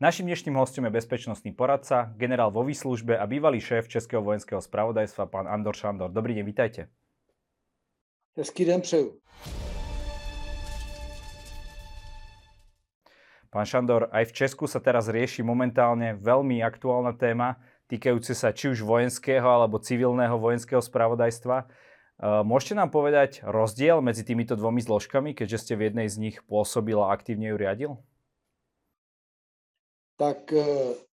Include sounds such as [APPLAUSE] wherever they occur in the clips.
Naším dnešným hostom je bezpečnostný poradca, generál vo výslužbe a bývalý šéf Českého vojenského spravodajstva, pán Andor Šandor. Dobrý deň, vítajte. Hezký den přeju. Pán Šandor, aj v Česku sa teraz rieši momentálne veľmi aktuálna téma týkajúce sa či už vojenského alebo civilného vojenského spravodajstva. E, môžete nám povedať rozdiel medzi týmito dvomi zložkami, keďže ste v jednej z nich pôsobil a aktívne ju riadil? Tak e,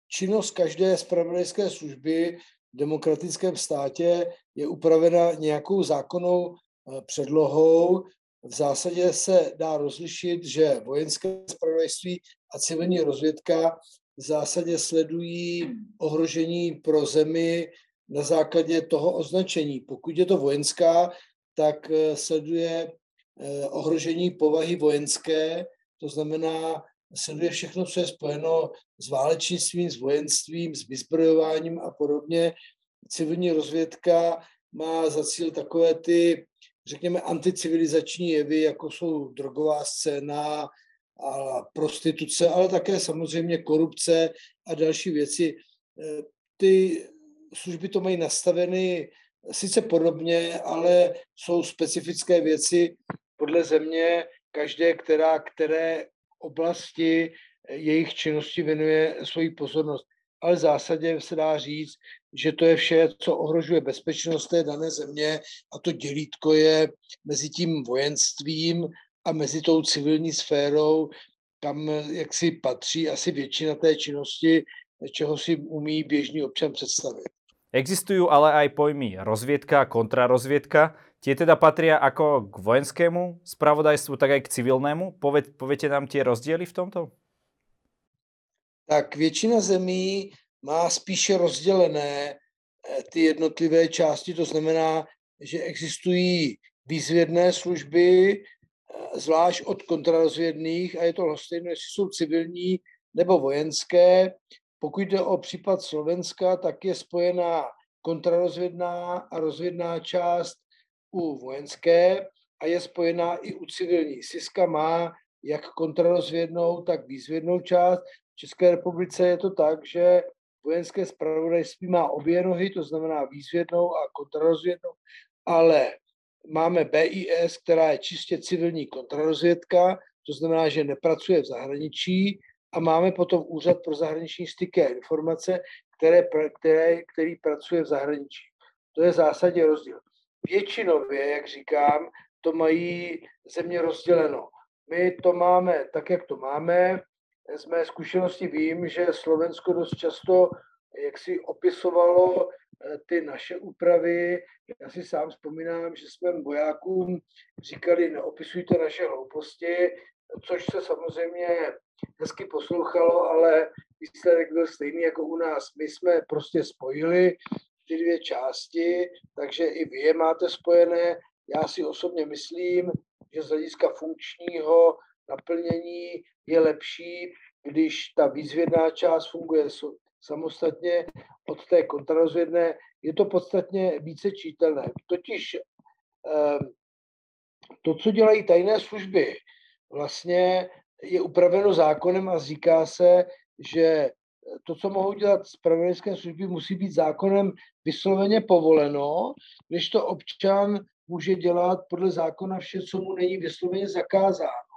činnost každé spravodajské služby v demokratickém státě je upravena nějakou zákonnou e, předlohou, v zásadě se dá rozlišit, že vojenské spravodajství a civilní rozvědka v zásadě sledují ohrožení pro zemi na základě toho označení. Pokud je to vojenská, tak eh, sleduje eh, ohrožení povahy vojenské, to znamená, sleduje všechno, co je spojeno s válečnictvím, s vojenstvím, s vyzbrojováním a podobně. Civilní rozvědka má za cíl takové ty řekněme, anticivilizační jevy, jako jsou drogová scéna a prostituce, ale také samozřejmě korupce a další věci. Eh, ty služby to mají nastaveny sice podobně, ale jsou specifické věci podle země, každé, která, které oblasti jejich činnosti věnuje svoji pozornost. Ale v zásadě se dá říct, že to je vše, co ohrožuje bezpečnost té dané země a to dělítko je mezi tím vojenstvím a mezi tou civilní sférou, kam jak si patří asi většina té činnosti, čeho si umí běžný občan představit. Existují ale aj pojmy rozvědka a kontrarozvědka. Tie teda patria ako k vojenskému spravodajstvu, tak aj k civilnému. pověte nám tie rozdiely v tomto? Tak většina zemí má spíše rozdělené eh, ty jednotlivé části, to znamená, že existují výzvědné služby, eh, zvlášť od kontrarozvědných, a je to stejné, jestli jsou civilní nebo vojenské. Pokud jde o případ Slovenska, tak je spojená kontrarozvědná a rozvědná část u vojenské a je spojená i u civilní. Siska má jak kontrarozvědnou, tak výzvědnou část. V České republice je to tak, že vojenské spravodajství má obě nohy, to znamená výzvědnou a kontrarozvědnou, ale máme BIS, která je čistě civilní kontrarozvědka, to znamená, že nepracuje v zahraničí a máme potom Úřad pro zahraniční styky a informace, které, které, který pracuje v zahraničí. To je v zásadě rozdíl. Většinově, jak říkám, to mají země rozděleno. My to máme tak, jak to máme z mé zkušenosti vím, že Slovensko dost často jak si opisovalo eh, ty naše úpravy. Já si sám vzpomínám, že jsme vojákům říkali, neopisujte naše hlouposti, což se samozřejmě hezky poslouchalo, ale výsledek byl stejný jako u nás. My jsme prostě spojili ty dvě části, takže i vy je máte spojené. Já si osobně myslím, že z hlediska funkčního naplnění je lepší, když ta výzvědná část funguje samostatně od té kontrarozvědné, je to podstatně více čítelné. Totiž ehm, to, co dělají tajné služby, vlastně je upraveno zákonem a říká se, že to, co mohou dělat spravodajské služby, musí být zákonem vysloveně povoleno, když to občan může dělat podle zákona vše, co mu není vysloveně zakázáno.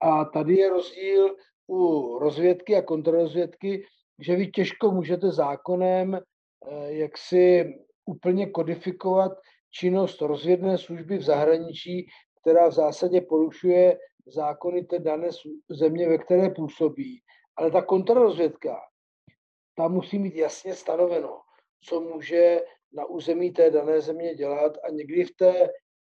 A tady je rozdíl u rozvědky a kontrarozvědky, že vy těžko můžete zákonem eh, jak si úplně kodifikovat činnost rozvědné služby v zahraničí, která v zásadě porušuje zákony té dané země, ve které působí. Ale ta kontrarozvědka, ta musí mít jasně stanoveno, co může na území té dané země dělat a někdy v té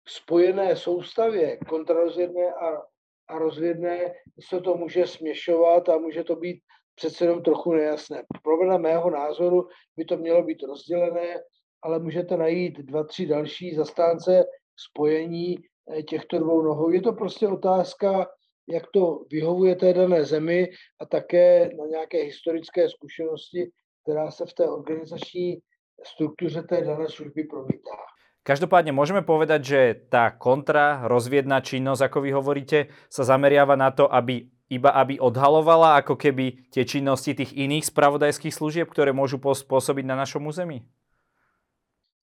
spojené soustavě kontrarozvědné a a rozvědné se to může směšovat a může to být přece jenom trochu nejasné. Podle mého názoru by to mělo být rozdělené, ale můžete najít dva, tři další zastánce spojení eh, těchto dvou nohou. Je to prostě otázka, jak to vyhovuje té dané zemi a také na nějaké historické zkušenosti, která se v té organizační struktuře té dané služby promítá. Každopádne môžeme povedať, že tá kontra rozviedná činnosť, ako vy hovoríte, sa zameriava na to, aby iba aby odhalovala ako keby tie činnosti tých iných spravodajských služieb, ktoré môžu pôsobiť na našom území?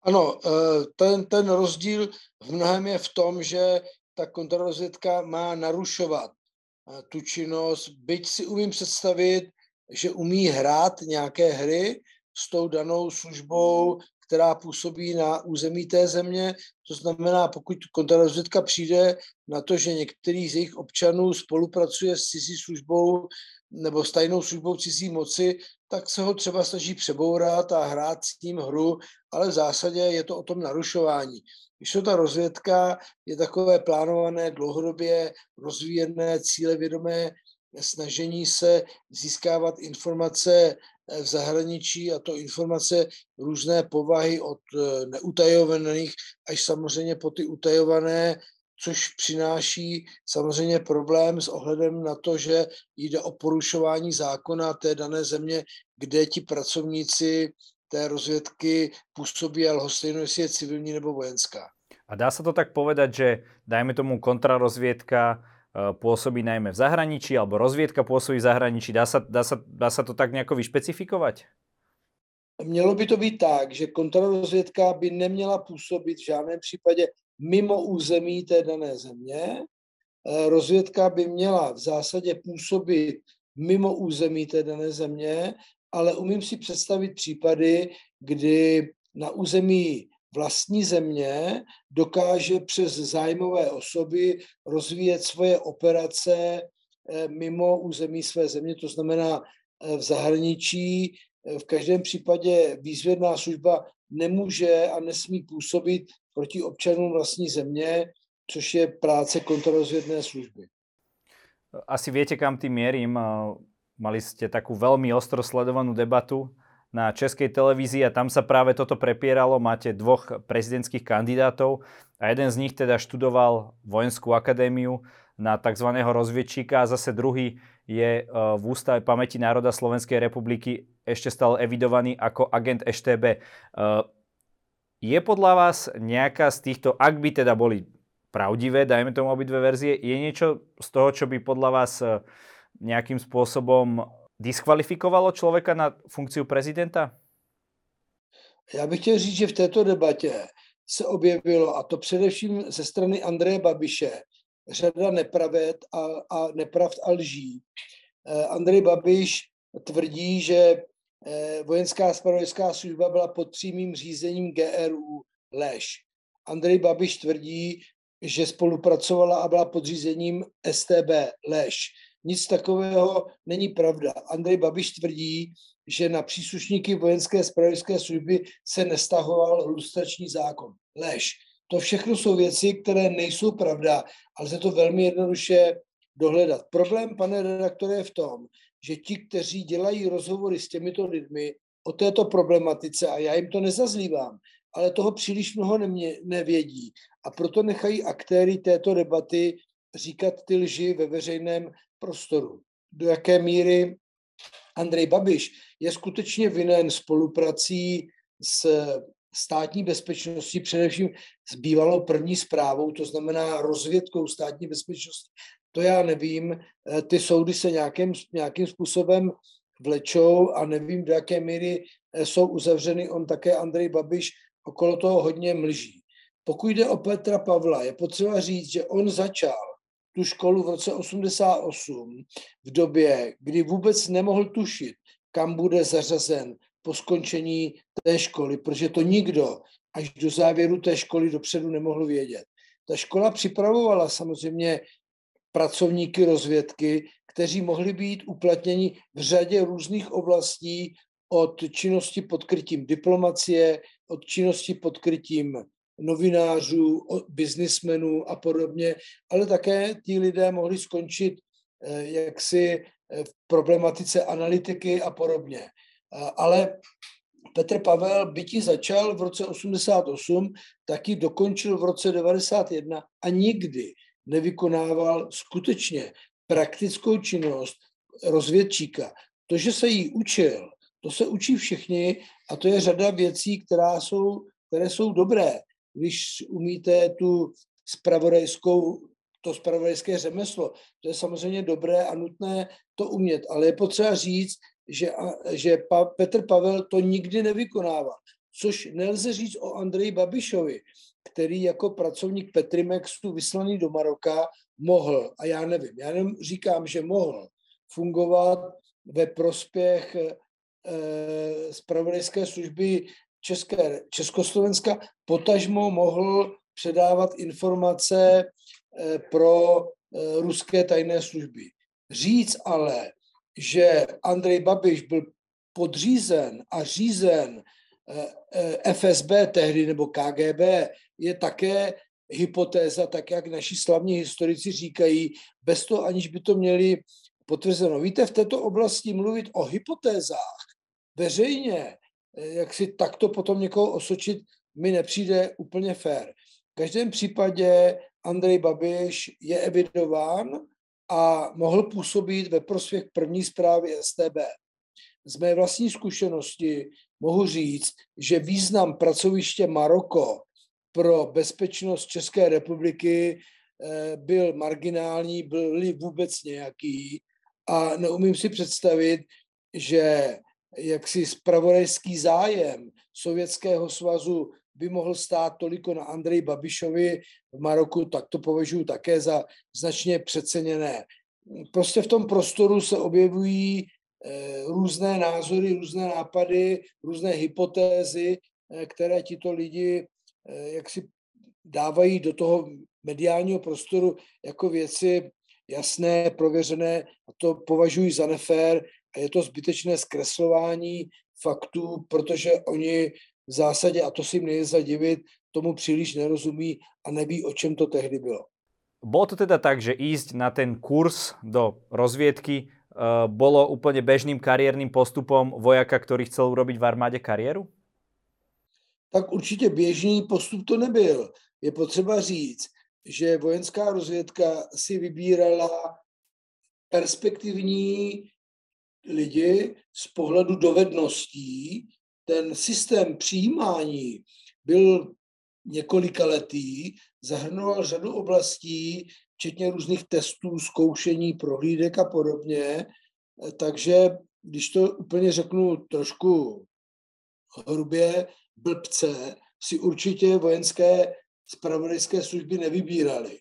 Ano, eh, ten, ten rozdíl v mnohem je v tom, že ta kontrarozvědka má narušovat eh, tu činnost, byť si umím představit, že umí hrát nějaké hry s tou danou službou, která působí na území té země. To znamená, pokud kontrarozvědka přijde na to, že některý z jejich občanů spolupracuje s cizí službou nebo s tajnou službou cizí moci, tak se ho třeba snaží přebourat a hrát s ním hru, ale v zásadě je to o tom narušování. Když to ta rozvědka je takové plánované, dlouhodobě rozvíjené, cílevědomé snažení se získávat informace v zahraničí a to informace různé povahy od eh, neutajovaných až samozřejmě po ty utajované, což přináší samozřejmě problém s ohledem na to, že jde o porušování zákona té dané země, kde ti pracovníci té rozvědky působí a lhostejno, jestli je civilní nebo vojenská. A dá se to tak povedať, že dajme tomu kontrarozviedka Eh, pôsobí najmä v zahraničí, alebo rozviedka pôsobí v zahraničí. Dá sa, dá sa, dá sa to tak nejako vyšpecifikovať? Mělo by to být tak, že kontrarozvědka by neměla působit v žádném případě mimo území té dané země. Eh, rozvědka by měla v zásadě působit mimo území té dané země, ale umím si představit případy, kdy na území vlastní země dokáže přes zájmové osoby rozvíjet svoje operace eh, mimo území své země, to znamená eh, v zahraničí. Eh, v každém případě výzvědná služba nemůže a nesmí působit proti občanům vlastní země, což je práce kontrarozvědné služby. Asi viete, kam tým mierim. Mali ste takú veľmi ostro sledovanú debatu na českej televízii a tam sa práve toto prepieralo. Máte dvoch prezidentských kandidátov a jeden z nich teda študoval vojenskú akadémiu na tzv. rozviedčíka a zase druhý je e, v Ústave pamäti národa Slovenskej republiky ešte stále evidovaný ako agent EŠTB. E, je podľa vás nejaká z týchto, ak by teda boli pravdivé, dajme tomu obidve verzie, je niečo z toho, čo by podľa vás e, nejakým spôsobom diskvalifikovalo člověka na funkci prezidenta? Já bych chtěl říct, že v této debatě se objevilo, a to především ze strany Andreje Babiše, řada nepraved a, a nepravd a lží. Eh, Andrej Babiš tvrdí, že eh, vojenská spravodajská služba byla pod přímým řízením GRU lež. Andrej Babiš tvrdí, že spolupracovala a byla pod řízením STB lež. Nic takového není pravda. Andrej Babiš tvrdí, že na příslušníky vojenské spravodajské služby se nestahoval lustrační zákon. Lež. To všechno jsou věci, které nejsou pravda, ale se to velmi jednoduše dohledat. Problém, pane redaktore, je v tom, že ti, kteří dělají rozhovory s těmito lidmi o této problematice, a já jim to nezazlívám, ale toho příliš mnoho nemě, nevědí. A proto nechají aktéry této debaty říkat ty lži ve veřejném prostoru. Do jaké míry Andrej Babiš je skutečně vinen spoluprací s státní bezpečností, především s bývalou první zprávou, to znamená rozvědkou státní bezpečnosti. To já nevím. Eh, ty soudy se nějakým, nějakým způsobem vlečou a nevím, do jaké míry eh, jsou uzavřeny. On také, Andrej Babiš, okolo toho hodně mlží. Pokud jde o Petra Pavla, je potřeba říct, že on začal tu školu v roce 88, v době, kdy vůbec nemohl tušit, kam bude zařazen po skončení té školy, protože to nikdo až do závěru té školy dopředu nemohl vědět. Ta škola připravovala samozřejmě pracovníky rozvědky, kteří mohli být uplatněni v řadě různých oblastí od činnosti pod krytím diplomacie, od činnosti pod krytím novinářů, biznismenů a podobně, ale také ti lidé mohli skončit eh, jaksi eh, v problematice analytiky a podobně. Ale Petr Pavel bytí začal v roce 88, taky dokončil v roce 91 a nikdy nevykonával skutečně praktickou činnost rozvědčíka. To, že se jí učil, to se učí všichni a to je řada věcí, která jsou, které jsou dobré když umíte tu spravodajskou, to spravodajské řemeslo. To je samozřejmě dobré a nutné to umět, ale je potřeba říct, že, že pa, Petr Pavel to nikdy nevykonává. Což nelze říct o Andreji Babišovi, který jako pracovník Petrimexu vyslaný do Maroka mohl, a já nevím, já jenom říkám, že mohl fungovat ve prospěch e, spravodajské služby České, Československa, potažmo mohl předávat informace e, pro e, ruské tajné služby. Říct ale, že Andrej Babiš byl podřízen a řízen FSB tehdy nebo KGB, je také hypotéza, tak jak naši slavní historici říkají, bez toho, aniž by to měli potvrzeno. Víte, v této oblasti mluvit o hypotézách veřejně, eh, jak si takto potom někoho osočit, mi nepřijde úplně fér. V každém případě Andrej Babiš je evidován a mohl působit ve prospěch první zprávy STB. Z mé vlastní zkušenosti mohu říct, že význam pracoviště Maroko pro bezpečnost České republiky eh, byl marginální, byl vůbec nějaký a neumím si představit, že jaksi spravodajský zájem Sovětského svazu by mohl stát toliko na Andreji Babišovi v Maroku, tak to považuji také za značně přeceněné. Prostě v tom prostoru se objevují eh, různé názory, různé nápady, různé hypotézy, eh, které tito lidi eh, jak si dávají do toho mediálního prostoru jako věci jasné, prověřené a to považuji za nefér a je to zbytečné zkreslování faktů, protože oni v zásadě, a to si mě zadivit, tomu příliš nerozumí a neví, o čem to tehdy bylo. Bolo to teda tak, že ísť na ten kurz do rozviedky uh, bolo úplne bežným kariérnym postupom vojaka, ktorý chcel urobiť v armáde kariéru? Tak určitě běžný postup to nebyl. Je potřeba říct, že vojenská rozvědka si vybírala perspektivní lidi z pohledu dovedností. Ten systém přijímání byl několika letý, zahrnoval řadu oblastí, včetně různých testů, zkoušení, prohlídek a podobně. Takže když to úplně řeknu trošku hrubě, blbce, si určitě vojenské spravodajské služby nevybírali.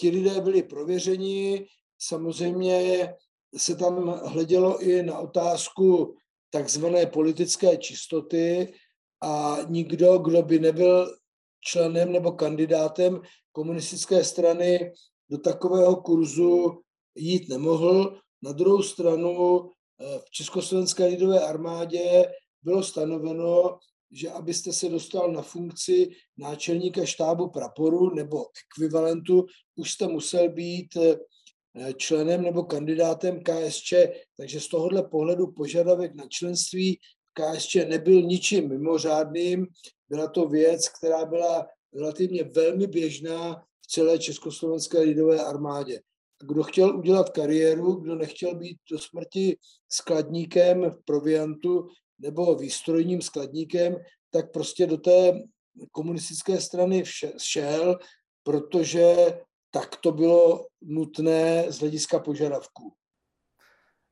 Ti lidé byli prověřeni, samozřejmě se tam hledělo i na otázku takzvané politické čistoty a nikdo, kdo by nebyl členem nebo kandidátem komunistické strany do takového kurzu jít nemohl. Na druhou stranu eh, v Československé lidové armádě bylo stanoveno, že abyste se dostal na funkci náčelníka štábu praporu nebo ekvivalentu, už jste musel být eh, členem nebo kandidátem KSČ, takže z tohohle pohledu požadavek na členství KSČ nebyl ničím mimořádným, byla to věc, která byla relativně velmi běžná v celé Československé lidové armádě. Kdo chtěl udělat kariéru, kdo nechtěl být do smrti skladníkem v proviantu, nebo výstrojním skladníkem, tak prostě do té komunistické strany šel, protože tak to bylo nutné z hlediska požadavků.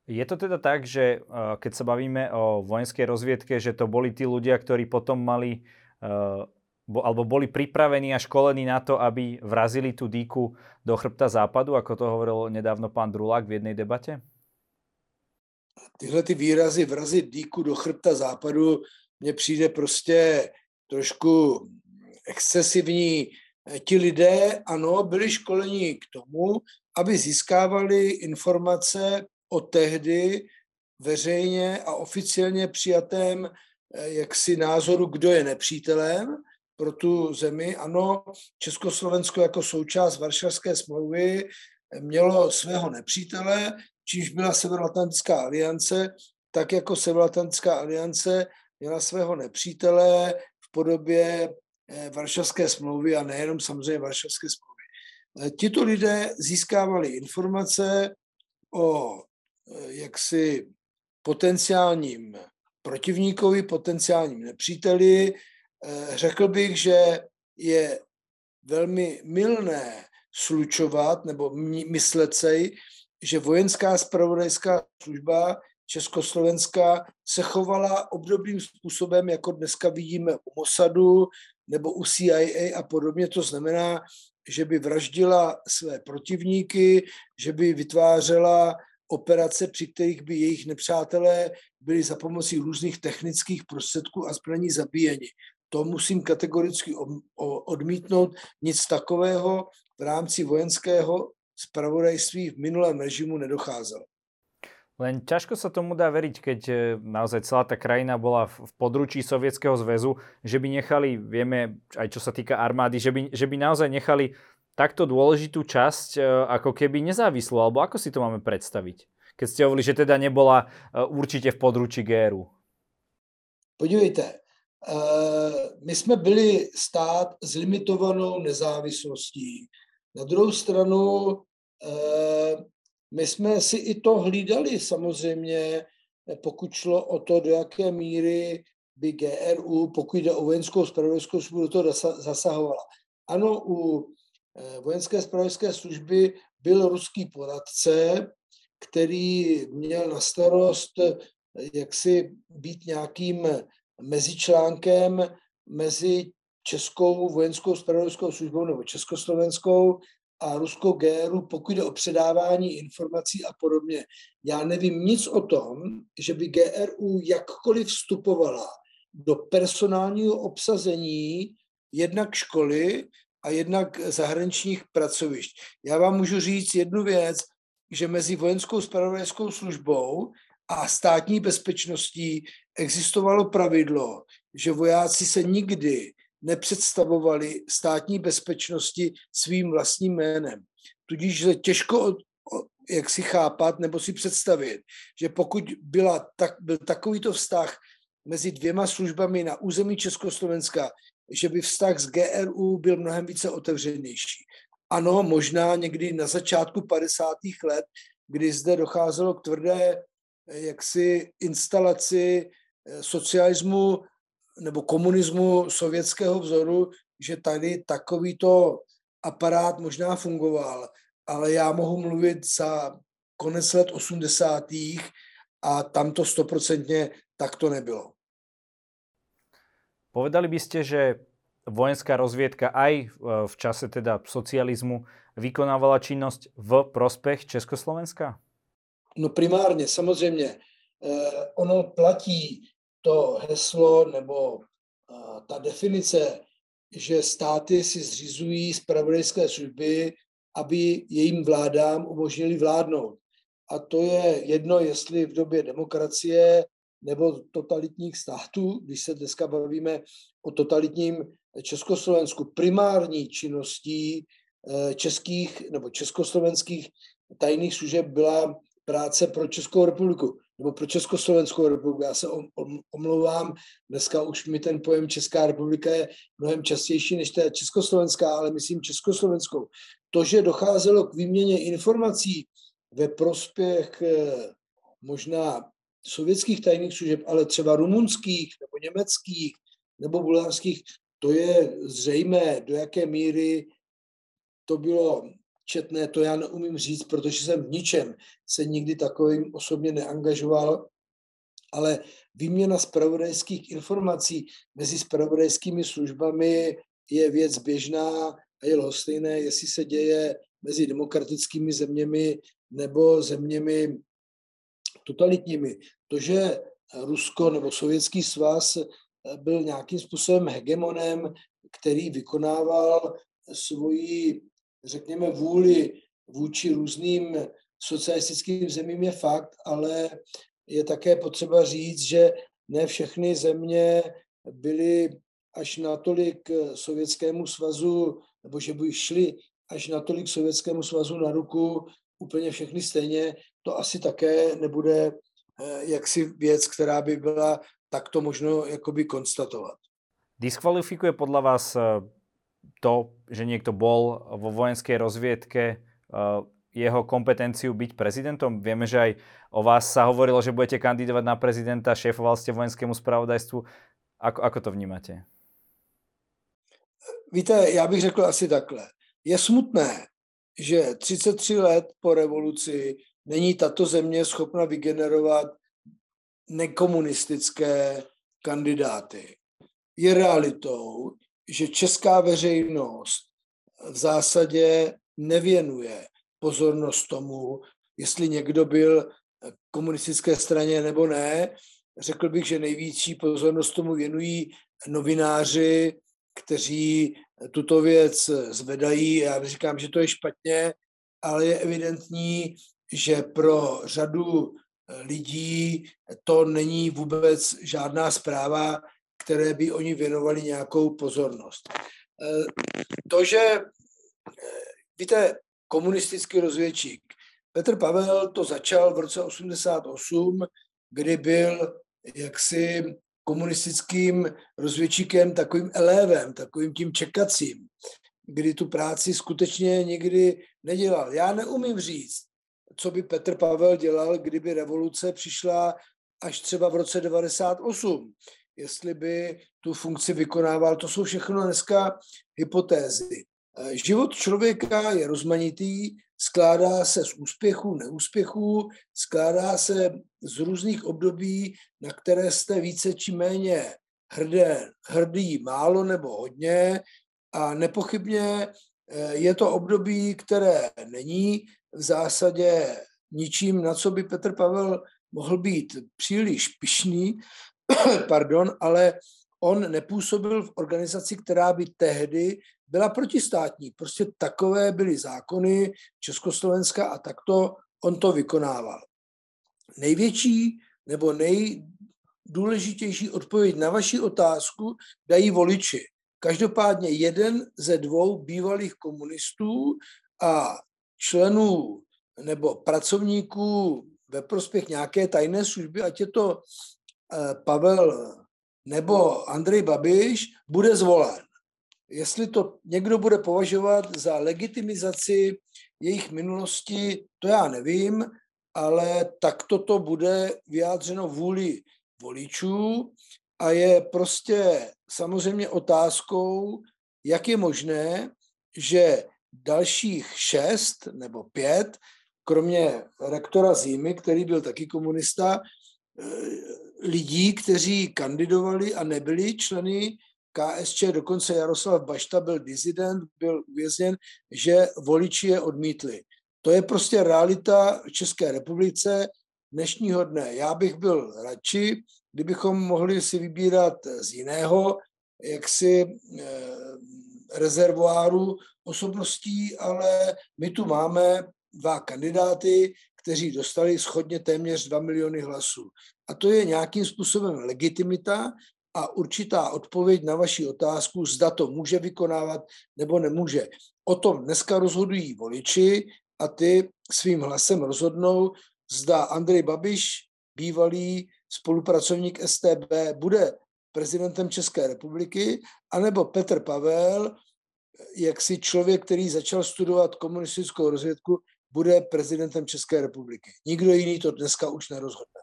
Je to teda tak, že eh, keď sa bavíme o vojenskej rozviedke, že to boli tí ľudia, ktorí potom mali eh, alebo boli pripravení a školení na to, aby vrazili tú díku do chrbta západu, ako to hovoril nedávno pán Drulák v jednej debate? tyhle ty výrazy vrazit díku do chrbta západu mně přijde prostě trošku excesivní. Ti lidé, ano, byli školeni k tomu, aby získávali informace o tehdy veřejně a oficiálně přijatém eh, jaksi názoru, kdo je nepřítelem pro tu zemi. Ano, Československo jako součást Varšavské smlouvy mělo svého nepřítele, čímž byla Severoatlantická aliance, tak jako Severoatlantická aliance měla svého nepřítele v podobě eh, Varšavské smlouvy a nejenom samozřejmě Varšavské smlouvy. Eh, tito lidé získávali informace o eh, jaksi potenciálním protivníkovi, potenciálním nepříteli Řekl bych, že je velmi milné slučovat nebo myslet si, že vojenská spravodajská služba Československa se chovala obdobným způsobem, jako dneska vidíme u Mossadu nebo u CIA a podobně. To znamená, že by vraždila své protivníky, že by vytvářela operace, při kterých by jejich nepřátelé byli za pomocí různých technických prostředků a zbraní zabíjeni. To musím kategoricky odmítnout. Nic takového v rámci vojenského spravodajství v minulém režimu nedocházelo. Len ťažko sa tomu dá veriť, keď e, naozaj celá tá krajina bola v područí Sovietskeho zväzu, že by nechali, vieme, aj čo sa týka armády, že by, že by naozaj nechali takto dôležitú časť e, ako keby nezávislú, alebo ako si to máme predstaviť? Keď ste hovorili, že teda nebola e, určite v područí GRU. Podívejte, my jsme byli stát s limitovanou nezávislostí. Na druhou stranu my jsme si i to hlídali samozřejmě, pokud šlo o to, do jaké míry by GRU, pokud jde o vojenskou spravodajskou službu, do toho zasahovala. Ano, u eh, vojenské spravodajské služby byl ruský poradce, který měl na starost eh, jaksi být nějakým mezičlánkem mezi českou vojenskou spravodajskou službou nebo československou a ruskou GRU, pokud jde o předávání informací a podobně. Já nevím nic o tom, že by GRU jakkoliv vstupovala do personálního obsazení jednak školy a jednak zahraničních pracovišť. Já vám můžu říct jednu věc, že mezi vojenskou spravodajskou službou a státní bezpečností existovalo pravidlo, že vojáci se nikdy nepředstavovali státní bezpečnosti svým vlastním jménem. Tudíž se těžko jak si chápat nebo si představit, že pokud byla tak, byl takovýto vztah mezi dvěma službami na území Československa, že by vztah s GRU byl mnohem více otevřenější. Ano, možná někdy na začátku 50. let, kdy zde docházelo k tvrdé jaksi instalaci eh, socialismu nebo komunismu sovětského vzoru, že tady takovýto aparát možná fungoval, ale já mohu mluvit za konec let 80. a tam to stoprocentně takto nebylo. Povedali by ste, že vojenská rozviedka aj e, v čase teda socializmu vykonávala činnosť v prospech Československa? No primárně, samozřejmě. Eh, ono platí to heslo nebo ta definice, že státy si zřizují spravodajské služby, aby jejím vládám umožnili vládnout. A to je jedno, jestli v době demokracie nebo totalitních států, když se dneska bavíme o totalitním Československu, primární činností eh, českých nebo československých tajných služeb byla práce pro Českou republiku nebo pro Československou republiku. Já se omlouvám, dneska už mi ten pojem Česká republika je mnohem častější než ta Československá, ale myslím Československou. To, že docházelo k výměně informací ve prospěch eh, možná sovětských tajných služeb, ale třeba rumunských nebo německých nebo bulharských, to je zřejmé, do jaké míry to bylo četné, to já neumím říct, protože jsem v ničem se nikdy takovým osobně neangažoval, ale výměna spravodajských informací mezi spravodajskými službami je věc běžná a je lhostejné, jestli se děje mezi demokratickými zeměmi nebo zeměmi totalitními. To, že Rusko nebo Sovětský svaz byl nějakým způsobem hegemonem, který vykonával svoji řekněme, vůli vůči různým socialistickým zemím je fakt, ale je také potřeba říct, že ne všechny země byly až natolik Sovětskému svazu, nebo že by šli až natolik Sovětskému svazu na ruku úplně všechny stejně, to asi také nebude eh, jaksi věc, která by byla takto možno jakoby konstatovat. Diskvalifikuje podle vás eh, to, že niekto bol vo vojenskej rozviedke, eh, jeho kompetenciu byť prezidentom? Vieme, že aj o vás sa hovorilo, že budete kandidovať na prezidenta, šéfoval ste vojenskému spravodajstvu. Ako, ako to vnímate? Víte, já bych řekl asi takhle. Je smutné, že 33 let po revoluci není tato země schopna vygenerovat nekomunistické kandidáty. Je realitou, že česká veřejnost v zásadě nevěnuje pozornost tomu, jestli někdo byl komunistické straně nebo ne. Řekl bych, že největší pozornost tomu věnují novináři, kteří tuto věc zvedají. Já říkám, že to je špatně, ale je evidentní, že pro řadu lidí to není vůbec žádná zpráva, které by oni věnovali nějakou pozornost. To, že, víte, komunistický rozvědčík, Petr Pavel to začal v roce 88, kdy byl jaksi komunistickým rozvědčíkem, takovým elévem, takovým tím čekacím, kdy tu práci skutečně nikdy nedělal. Já neumím říct, co by Petr Pavel dělal, kdyby revoluce přišla až třeba v roce 98, jestli by tu funkci vykonával. To jsou všechno dneska hypotézy. Život člověka je rozmanitý, skládá se z úspěchů, neúspěchů, skládá se z různých období, na které jste více či méně hrdé, hrdý málo nebo hodně a nepochybně eh, je to období, které není v zásadě ničím, na co by Petr Pavel mohl být příliš pišný, [COUGHS] pardon, ale on nepůsobil v organizaci, která by tehdy byla protistátní. Prostě takové byly zákony Československa a takto on to vykonával. Největší nebo nejdůležitější odpověď na vaši otázku dají voliči. Každopádně jeden ze dvou bývalých komunistů a členů nebo pracovníků ve prospěch nějaké tajné služby, ať je to Pavel nebo Andrej Babiš, bude zvolen. Jestli to někdo bude považovat za legitimizaci jejich minulosti, to já nevím, ale takto to bude vyjádřeno vůli voličů a je prostě samozřejmě otázkou, jak je možné, že dalších šest nebo pět, kromě rektora Zimy, který byl taky komunista, eh, lidí, kteří kandidovali a nebyli členy KSČ, dokonce Jaroslav Bašta byl dizident, byl uvězněn, že voliči je odmítli. To je prostě realita v České republice dnešního dne. Já bych byl radši, kdybychom mohli si vybírat z jiného jaksi eh, rezervoáru osobností, ale my tu máme dva kandidáty, kteří dostali schodně téměř 2 miliony hlasů. A to je nějakým způsobem legitimita a určitá odpověď na vaši otázku, zda to může vykonávat nebo nemůže. O tom dneska rozhodují voliči a ty svým hlasem rozhodnou, zda Andrej Babiš, bývalý spolupracovník STB, bude prezidentem České republiky, anebo Petr Pavel, jaksi člověk, který začal studovat komunistickou rozvědku, bude prezidentem České republiky. Nikdo jiný to dneska už nerozhodne.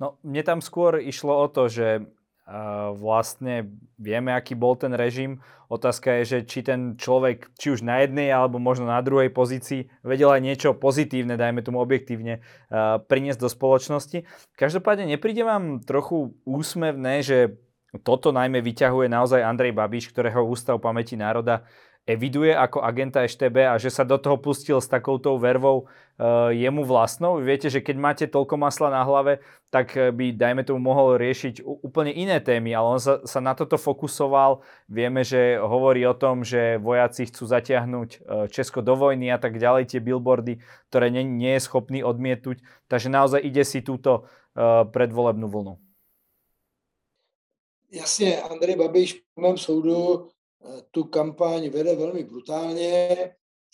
No, mne tam skôr išlo o to, že uh, vlastne vieme, aký bol ten režim. Otázka je, že či ten človek, či už na jednej alebo možno na druhej pozícii, vedel aj niečo pozitívne, dajme tomu objektívne, uh, priniesť do spoločnosti. Každopádne nepríde vám trochu úsmevné, že toto najmä vyťahuje naozaj Andrej Babiš, ktorého Ústav pamäti národa eviduje ako agenta EŠTB a že sa do toho pustil s takoutou vervou uh, jemu vlastnou. Viete, že keď máte toľko masla na hlave, tak eh, by, dajme tomu, mohol riešiť úplne iné témy, ale on sa, sa na toto fokusoval. Vieme, že hovorí o tom, že vojaci chcú zatiahnuť uh, Česko do vojny a tak ďalej, tie billboardy, ktoré nie, nie je schopný odmietuť. Takže naozaj ide si túto uh, predvolebnú vlnu. Jasně, Andrej Babiš po mém soudu tu kampaň vede velmi brutálně,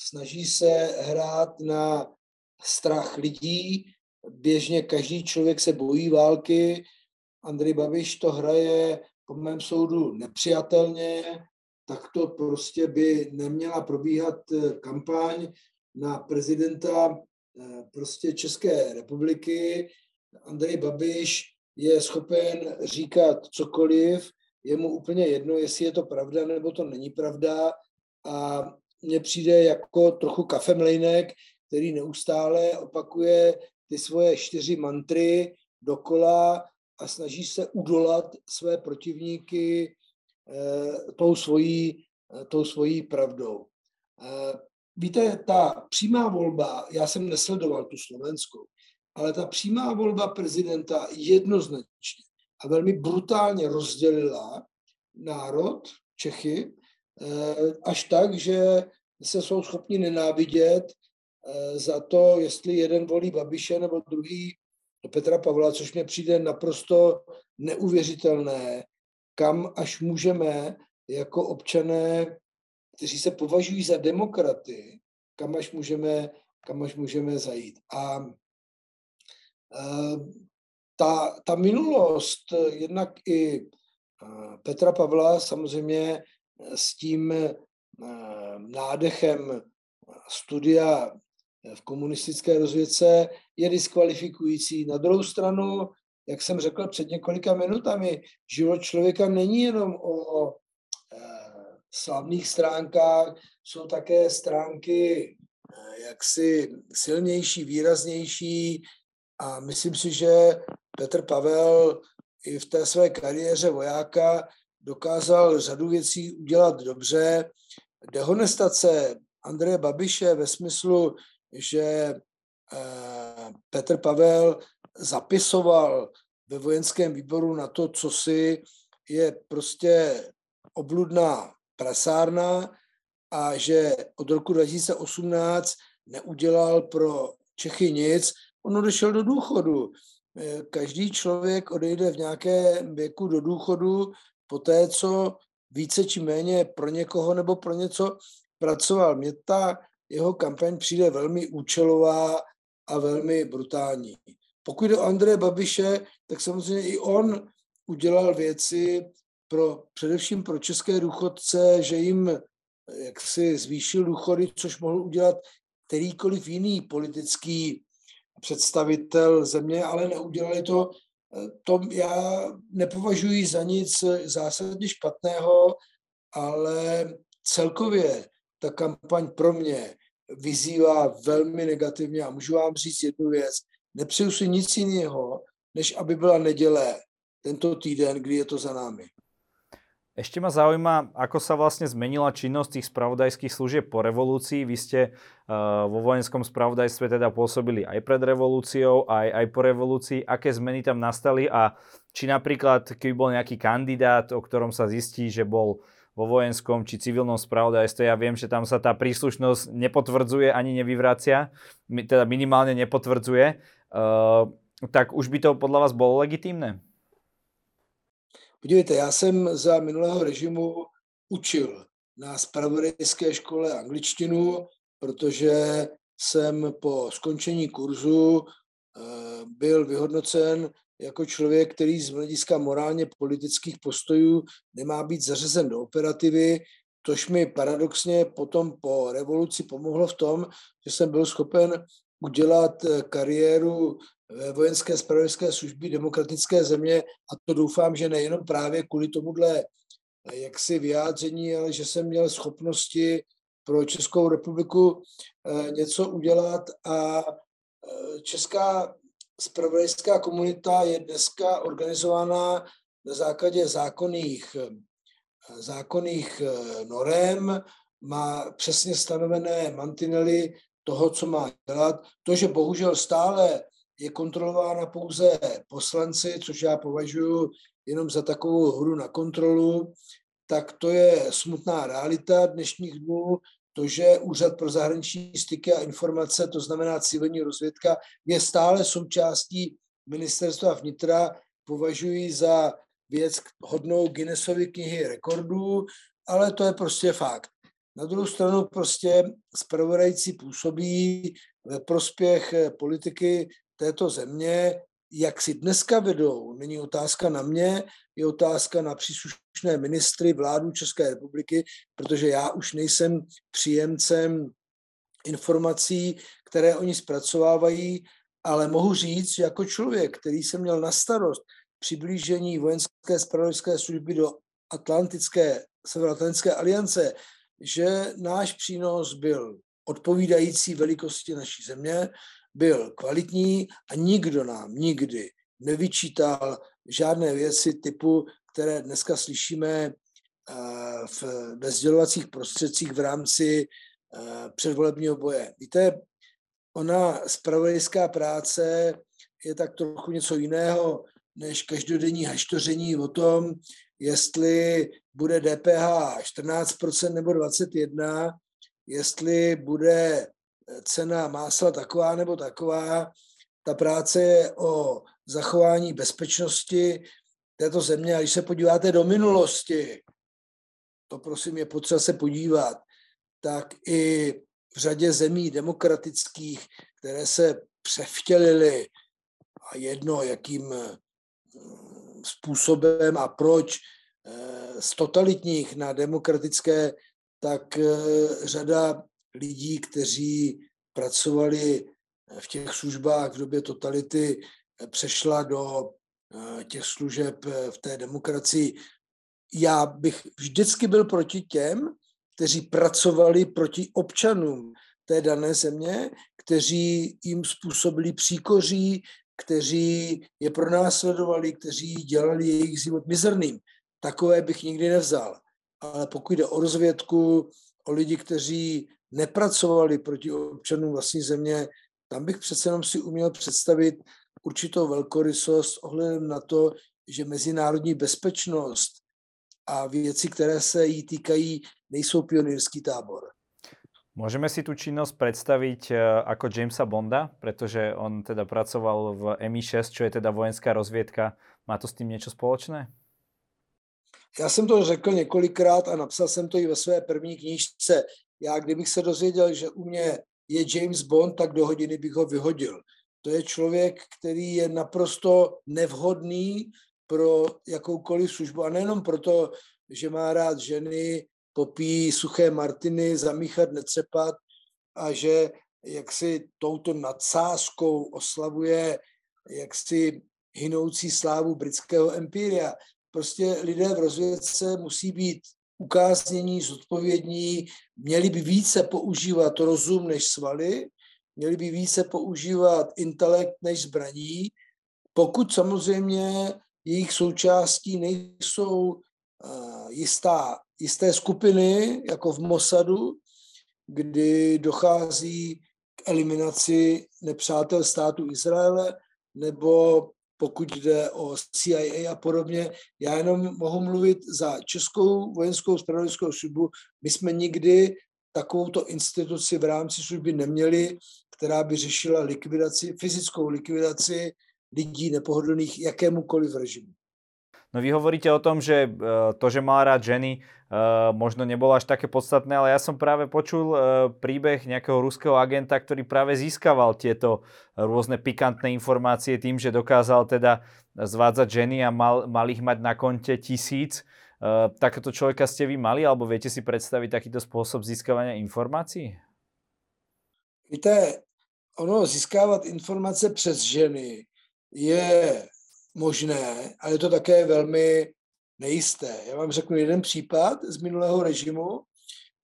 snaží se hrát na strach lidí. Běžně každý člověk se bojí války. Andrej Babiš to hraje po mém soudu nepřijatelně, tak to prostě by neměla probíhat eh, kampaň na prezidenta eh, prostě České republiky. Andrej Babiš je schopen říkat cokoliv, je mu úplně jedno, jestli je to pravda nebo to není pravda a mně přijde jako trochu kafemlejnek, který neustále opakuje ty svoje čtyři mantry dokola a snaží se udolat své protivníky eh, tou svojí, eh, tou svojí pravdou. Eh, víte, ta přímá volba, já jsem nesledoval tu slovenskou, ale ta přímá volba prezidenta jednoznačně a velmi brutálně rozdělila národ, Čechy, až tak, že se jsou schopni nenávidět za to, jestli jeden volí Babiše nebo druhý Petra Pavla, což mě přijde naprosto neuvěřitelné, kam až můžeme jako občané, kteří se považují za demokraty, kam až můžeme, kam až můžeme zajít. A ta, ta minulost, jednak i Petra Pavla samozřejmě s tím nádechem studia v komunistické rozvědce je diskvalifikující. Na druhou stranu, jak jsem řekl před několika minutami, život člověka není jenom o, slavných stránkách, jsou také stránky jaksi silnější, výraznější a myslím si, že Petr Pavel i v té své kariéře vojáka dokázal řadu věcí udělat dobře. Dehonestace Andreje Babiše ve smyslu, že eh, Petr Pavel zapisoval ve vojenském výboru na to, co si je prostě obludná prasárna a že od roku 2018 neudělal pro Čechy nic, on odešel do důchodu. Eh, každý člověk odejde v nějakém věku do důchodu po té, co více či méně pro někoho nebo pro něco pracoval. Mně ta jeho kampaň přijde velmi účelová a velmi brutální. Pokud jde o Andreje Babiše, tak samozřejmě i on udělal věci pro, především pro české důchodce, že jim jaksi zvýšil důchody, což mohl udělat kterýkoliv jiný politický představitel země, ale neudělali to. To já nepovažuji za nic zásadně špatného, ale celkově ta kampaň pro mě vyzývá velmi negativně a můžu vám říct jednu věc. Nepřeju si nic jiného, než aby byla neděle tento týden, kdy je to za námi. Ešte ma zaujíma, ako sa vlastne zmenila činnosť tých spravodajských služieb po revolúcii. Vy ste uh, vo vojenskom spravodajstve teda pôsobili aj pred revolúciou, aj, aj po revolúcii. Aké zmeny tam nastali a či napríklad, keby bol nejaký kandidát, o ktorom sa zistí, že bol vo vojenskom či civilnom spravodajstve. Ja viem, že tam sa tá príslušnosť nepotvrdzuje ani nevyvracia, teda minimálne nepotvrdzuje. Uh, tak už by to podľa vás bolo legitímne? Podívejte, já jsem za minulého režimu učil na spravodajské škole angličtinu, protože jsem po skončení kurzu eh, byl vyhodnocen jako člověk, který z hlediska morálně politických postojů nemá být zařazen do operativy, tož mi paradoxně potom po revoluci pomohlo v tom, že jsem byl schopen udělat eh, kariéru vojenské spravodajské služby demokratické země a to doufám, že nejenom právě kvůli tomuhle eh, jaksi vyjádření, ale že jsem měl schopnosti pro Českou republiku eh, něco udělat a Česká spravodajská komunita je dneska organizována na základě zákonných, zákonných norem, má přesně stanovené mantinely toho, co má dělat. To, že bohužel stále je kontrolována pouze poslanci, což já považuji jenom za takovou hru na kontrolu, tak to je smutná realita dnešních dnů. To, že Úřad pro zahraniční styky a informace, to znamená civilní rozvědka, je stále součástí ministerstva vnitra, považuji za věc hodnou Guinnessovy knihy rekordů, ale to je prostě fakt. Na druhou stranu prostě zpravodající působí ve prospěch politiky této země, jak si dneska vedou, není otázka na mě, je otázka na příslušné ministry vládu České republiky, protože já už nejsem příjemcem informací, které oni zpracovávají, ale mohu říct, že jako člověk, který jsem měl na starost přiblížení vojenské spravodajské služby do Atlantické, Severoatlantické aliance, že náš přínos byl odpovídající velikosti naší země, byl kvalitní a nikdo nám nikdy nevyčítal žádné věci typu, které dneska slyšíme eh, v, ve sdělovacích prostředcích v rámci eh, předvolebního boje. Víte, ona spravodajská práce je tak trochu něco jiného než každodenní haštoření o tom, jestli bude DPH 14% nebo 21%, jestli bude cena másla taková nebo taková. Ta práce je o zachování bezpečnosti této země. A když se podíváte do minulosti, to prosím je potřeba se podívat, tak i v řadě zemí demokratických, které se převtělily a jedno, jakým mm, způsobem a proč eh, z totalitních na demokratické, tak eh, řada lidí, kteří pracovali v těch službách v době totality, přešla do eh, těch služeb v té demokracii. Já bych vždycky byl proti těm, kteří pracovali proti občanům té dané země, kteří jim způsobili příkoří, kteří je pronásledovali, kteří dělali jejich život mizerným. Takové bych nikdy nevzal. Ale pokud jde o rozvědku, o lidi, kteří nepracovali proti občanům vlastní země, tam bych přece jenom si uměl představit určitou velkorysost ohledem na to, že mezinárodní bezpečnost a věci, které se jí týkají, nejsou pionýrský tábor. Můžeme si tu činnost představit jako Jamesa Bonda, protože on teda pracoval v MI6, čo je teda vojenská rozvědka. Má to s tím něco společné? Já jsem to řekl několikrát a napsal jsem to i ve své první knížce. Já, kdybych se dozvěděl, že u mě je James Bond, tak do hodiny bych ho vyhodil. To je člověk, který je naprosto nevhodný pro jakoukoliv službu. A nejenom proto, že má rád ženy, popí suché martiny, zamíchat, netřepat a že jaksi touto nadsázkou oslavuje jaksi hynoucí slávu britského empíria. Prostě lidé v rozvědce musí být ukáznění, zodpovědní, měli by více používat rozum než svaly, měli by více používat intelekt než zbraní, pokud samozřejmě jejich součástí nejsou jistá, jisté skupiny, jako v Mossadu, kdy dochází k eliminaci nepřátel státu Izraele, nebo pokud jde o CIA a podobně. Já jenom mohu mluvit za Českou vojenskou spravodajskou službu. My jsme nikdy takovouto instituci v rámci služby neměli, která by řešila likvidaci, fyzickou likvidaci lidí nepohodlných jakémukoliv režimu. No vy hovoríte o tom, že eh, to, že má rád ženy, možno nebolo až také podstatné, ale ja som práve počul eh, príbeh nejakého ruského agenta, ktorý práve získaval tieto rôzne pikantné informácie tým, že dokázal teda zvádzať ženy a mal, mal ich mať na konte tisíc. Takéto človeka ste vy mali, alebo viete si predstaviť takýto spôsob získavania informácií? Víte, ono získávat informace přes ženy je možné, ale je to také velmi nejisté. Já vám řeknu jeden případ z minulého režimu,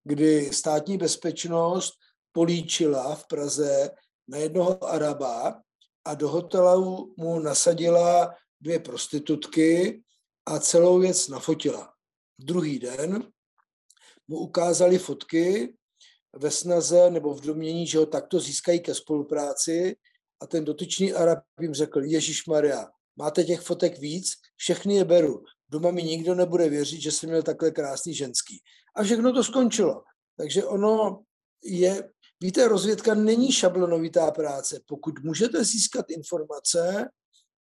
kdy státní bezpečnost políčila v Praze na jednoho Araba a do hotelu mu nasadila dvě prostitutky a celou věc nafotila. Druhý den mu ukázali fotky ve snaze nebo v domění, že ho takto získají ke spolupráci a ten dotyčný Arab jim řekl, Ježíš Maria, máte těch fotek víc, všechny je beru. Doma mi nikdo nebude věřit, že jsem měl takhle krásný ženský. A všechno to skončilo. Takže ono je, víte, rozvědka není šablonovitá práce. Pokud můžete získat informace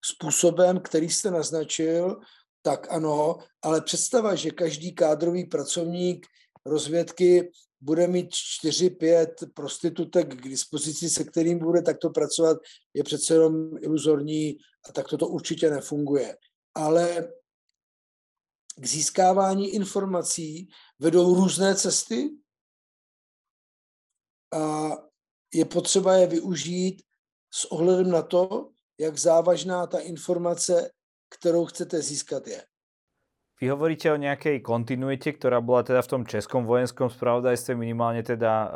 způsobem, který jste naznačil, tak ano, ale představa, že každý kádrový pracovník rozvědky bude mít 4-5 prostitutek k dispozici, se kterým bude takto pracovat, je přece jenom iluzorní a tak to určitě nefunguje. Ale k získávání informací vedou různé cesty a je potřeba je využít s ohledem na to, jak závažná ta informace, kterou chcete získat, je. Vy hovoríte o nejakej kontinuite, ktorá bola teda v tom českom vojenskom spravodajstve, minimálne teda uh,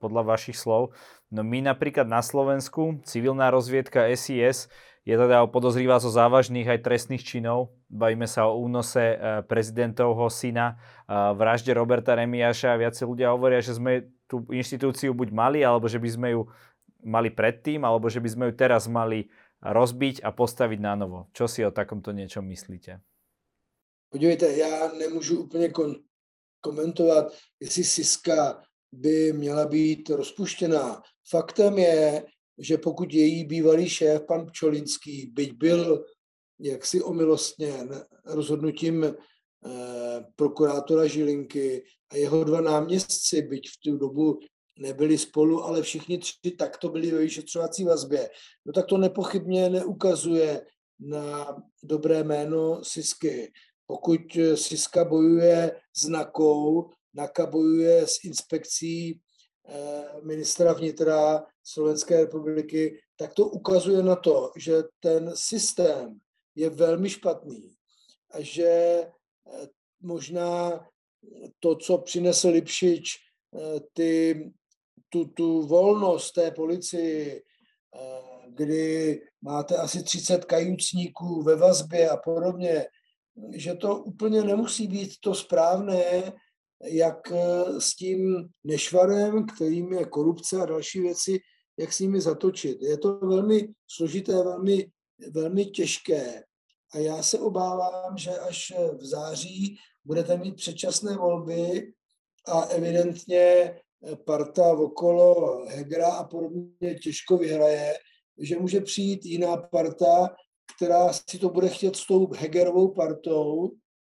podľa vašich slov. No my napríklad na Slovensku, civilná rozviedka SIS je teda podozrivá zo závažných aj trestných činov. Bavíme sa o únose uh, prezidentovho syna, uh, vražde Roberta Remiaša a viacej ľudia hovoria, že sme tú inštitúciu buď mali, alebo že by sme ju mali predtým, alebo že by sme ju teraz mali rozbiť a postaviť na novo. Čo si o takomto niečom myslíte? Podívejte, já nemůžu úplně kon, komentovat, jestli Siska by měla být rozpuštěná. Faktem je, že pokud její bývalý šéf, pan Pčolinský, byť byl jaksi omilostněn rozhodnutím eh, prokurátora Žilinky a jeho dva náměstci, byť v tu dobu nebyli spolu, ale všichni tři takto byli ve vyšetřovací vazbě, no tak to nepochybně neukazuje na dobré jméno Sisky. Pokud Siska bojuje s NAKou, NAKA bojuje s inspekcí eh, ministra vnitra Slovenské republiky, tak to ukazuje na to, že ten systém je velmi špatný a že eh, možná to, co přinesl Lipšič, eh, ty, tu, tu volnost té policii, kdy máte asi 30 kajucníků ve vazbě a podobně, že to úplně nemusí být to správné, jak eh, s tím nešvarem, kterým je korupce a další věci, jak s nimi zatočit. Je to velmi složité, velmi, velmi těžké. A já se obávám, že až v září budete mít předčasné volby a evidentně parta okolo Hegra a podobně těžko vyhraje, že může přijít jiná parta, která si to bude chtět s tou Hegerovou partou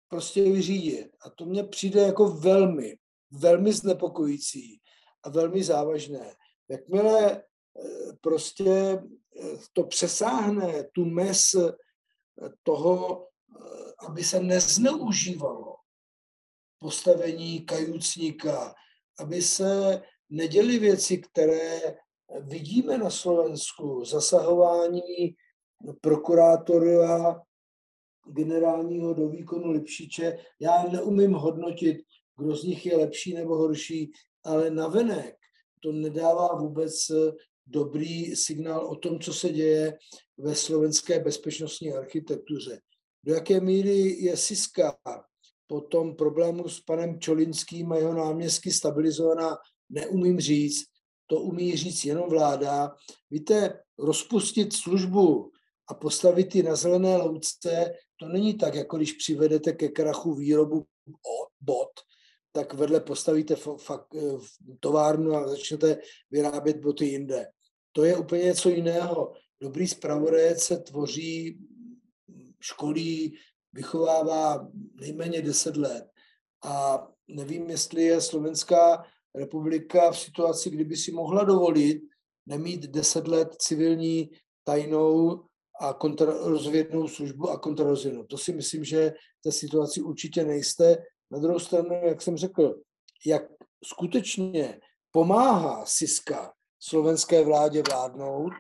prostě vyřídit. A to mně přijde jako velmi, velmi znepokojící a velmi závažné. Jakmile eh, prostě to přesáhne tu mes eh, toho, aby se nezneužívalo postavení kajucníka, aby se neděly věci, které vidíme na Slovensku, zasahování prokurátora generálního do výkonu Lipšiče. Já neumím hodnotit, kdo z nich je lepší nebo horší, ale navenek to nedává vůbec dobrý signál o tom, co se děje ve slovenské bezpečnostní architektuře. Do jaké míry je Siska po tom problému s panem Čolinským a jeho náměstky stabilizovaná, neumím říct. To umí říct jenom vláda. Víte, rozpustit službu a postavit ji na zelené louce, to není tak, jako když přivedete ke krachu výrobu bot, tak vedle postavíte eh, továrnu a začnete vyrábět boty jinde. To je úplně něco jiného. Dobrý zpravodajec se tvoří, školí, vychovává nejméně 10 let. A nevím, jestli je Slovenská republika v situaci, kdyby si mohla dovolit nemít 10 let civilní tajnou a kontrarozvědnou službu a kontrarozvědnou. To si myslím, že v té situaci určitě nejste. Na druhou stranu, jak jsem řekl, jak skutečně pomáhá Siska slovenské vládě vládnout,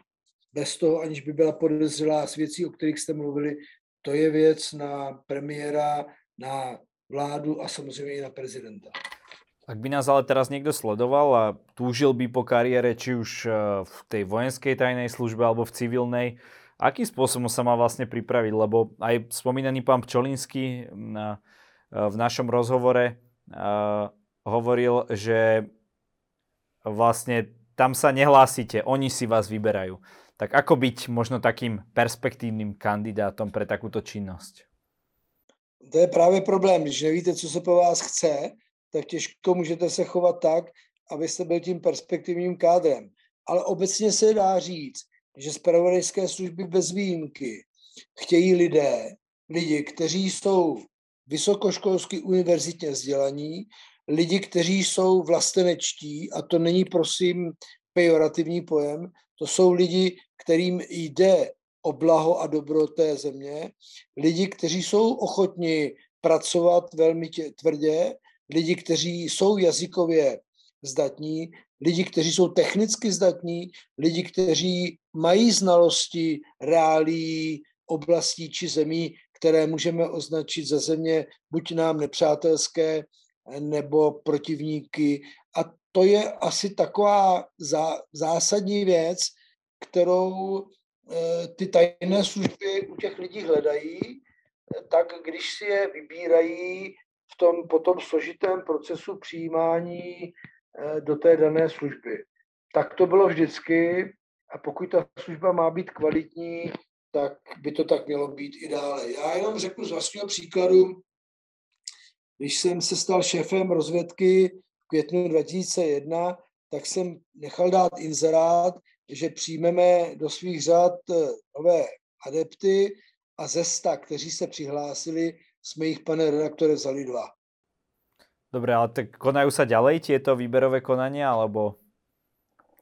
bez toho, aniž by byla podezřelá z věcí, o kterých jste mluvili, to je věc na premiéra, na vládu a samozřejmě i na prezidenta. Ak by nás ale teraz niekto sledoval a túžil by po kariére, či už eh, v tej vojenskej tajnej službe alebo v civilnej, Akým spôsobom sa má vlastne pripraviť? Lebo aj spomínaný pán Pčolinský na, v našom rozhovore uh, hovoril, že vlastne tam sa nehlásite, oni si vás vyberajú. Tak ako byť možno takým perspektívnym kandidátom pre takúto činnosť? To je právě problém. Když nevíte, co se po vás chce, tak těžko můžete se chovat tak, abyste byl tím perspektivním kádrem. Ale obecně se dá říct, že zpravodajské služby bez výjimky chtějí lidé, lidi, kteří jsou vysokoškolsky univerzitně vzdělaní, lidi, kteří jsou vlastenečtí, a to není prosím pejorativní pojem, to jsou lidi, kterým jde o blaho a dobro té země, lidi, kteří jsou ochotni pracovat velmi tě, tvrdě, lidi, kteří jsou jazykově zdatní, lidi, kteří jsou technicky zdatní, lidi, kteří mají znalosti reálí oblastí či zemí, které můžeme označit za země buď nám nepřátelské, nebo protivníky. A to je asi taková zá, zásadní věc, kterou e, ty tajné služby u těch lidí hledají, tak když si je vybírají v tom potom složitém procesu přijímání e, do té dané služby. Tak to bylo vždycky a pokud ta služba má být kvalitní, tak by to tak mělo být i dále. Já jenom řeknu z vlastního příkladu, když jsem se stal šéfem rozvědky v květnu 2001, tak jsem nechal dát inzerát, že přijmeme do svých řad eh, nové adepty a ze sta, kteří se přihlásili, jsme jich, pane redaktore, vzali dva. Dobre, ale tak konajú sa ďalej tieto výberové konania, alebo...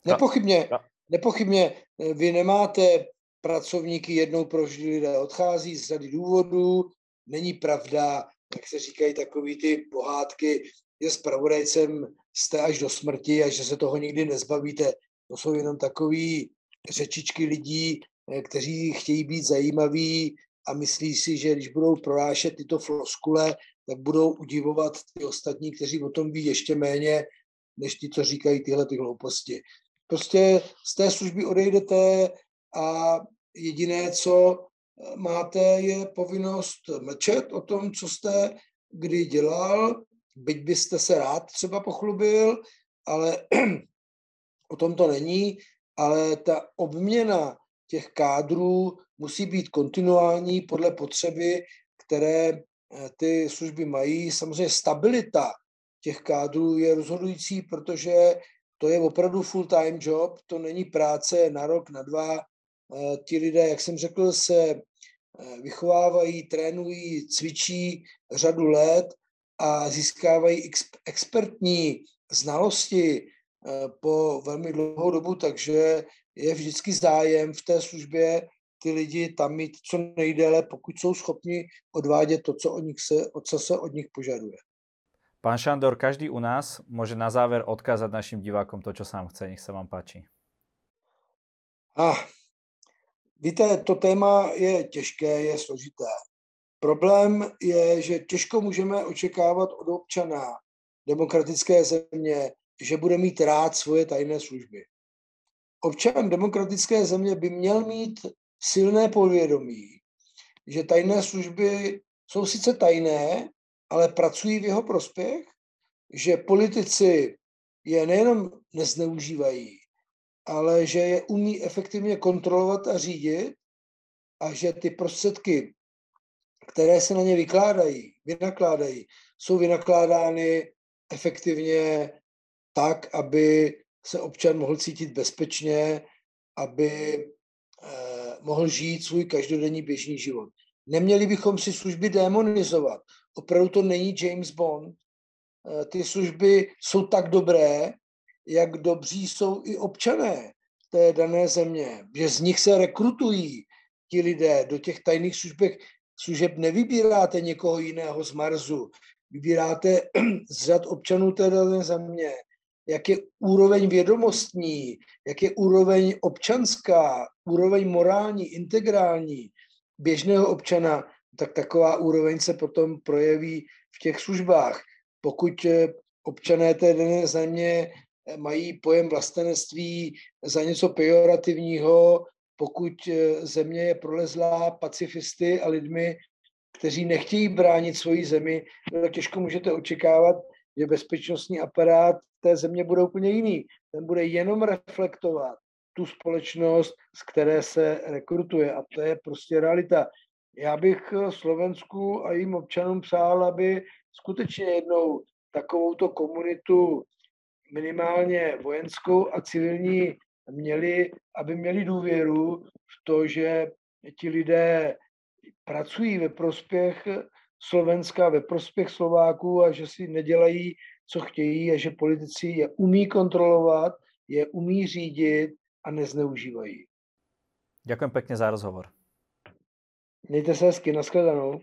Nepochybně, nepochybně. Eh, vy nemáte pracovníky jednou prožili lidé odchází z řady důvodů. Není pravda, jak se říkají takový ty pohádky, že s pravodajcem jste až do smrti a že se toho nikdy nezbavíte. To jsou jenom takové řečičky lidí, eh, kteří chtějí být zajímaví a myslí si, že když budou prorášet tyto floskule, tak budou udivovat ty ostatní, kteří o tom ví ještě méně, než ti, co říkají tyhle ty hlouposti. Prostě z té služby odejdete a jediné, co máte, je povinnost mlčet o tom, co jste kdy dělal, byť byste se rád třeba pochlubil, ale [CLEARS THROAT] o tom to není, ale ta obměna těch kádrů musí být kontinuální podle potřeby, které eh, ty služby mají. Samozřejmě stabilita těch kádrů je rozhodující, protože to je opravdu full-time job, to není práce na rok, na dva. Eh, ti lidé, jak jsem řekl, se Eh, vychovávají, trénují, cvičí řadu let a získávají expertní znalosti eh, po velmi dlouhou dobu, takže je vždycky zájem v té službě ty lidi tam mít co nejdéle, pokud jsou schopni odvádět to, co, od nich se, co se od nich požaduje. Pán Šandor, každý u nás může na záver odkázat našim divákom to, co sám chce. Nech se vám páči. Ah, Víte, to téma je těžké, je složité. Problém je, že těžko můžeme očekávat od občana demokratické země, že bude mít rád svoje tajné služby. Občan demokratické země by měl mít silné povědomí, že tajné služby jsou sice tajné, ale pracují v jeho prospěch, že politici je nejenom nezneužívají, ale že je umí efektivně kontrolovat a řídit a že ty prostředky, které se na ně vykládají, vynakládají, jsou vynakládány efektivně tak, aby se občan mohl cítit bezpečně, aby eh, mohl žít svůj každodenní běžný život. Neměli bychom si služby demonizovat. Opravdu to není James Bond. Eh, ty služby jsou tak dobré, jak dobří jsou i občané té dané země, že z nich se rekrutují ti lidé. Do těch tajných službek, služeb nevybíráte někoho jiného z Marsu, vybíráte [CLEARS THROAT] z řad občanů té dané země, jak je úroveň vědomostní, jak je úroveň občanská, úroveň morální, integrální běžného občana, tak taková úroveň se potom projeví v těch službách. Pokud eh, občané té dané země mají pojem vlastenectví za něco pejorativního, pokud eh, země je prolezlá pacifisty a lidmi, kteří nechtějí bránit svoji zemi, no těžko můžete očekávat, že bezpečnostní aparát té země bude úplně jiný. Ten bude jenom reflektovat tu společnost, z které se rekrutuje. A to je prostě realita. Já bych eh, Slovensku a jejím občanům přál, aby skutečně jednou takovouto komunitu minimálně vojenskou a civilní měli, aby měli důvěru v to, že ti lidé pracují ve prospěch Slovenska, ve prospěch Slováků a že si nedělají, co chtějí a že politici je umí kontrolovat, je umí řídit a nezneužívají. Děkuji pěkně za rozhovor. Mějte se hezky, nashledanou.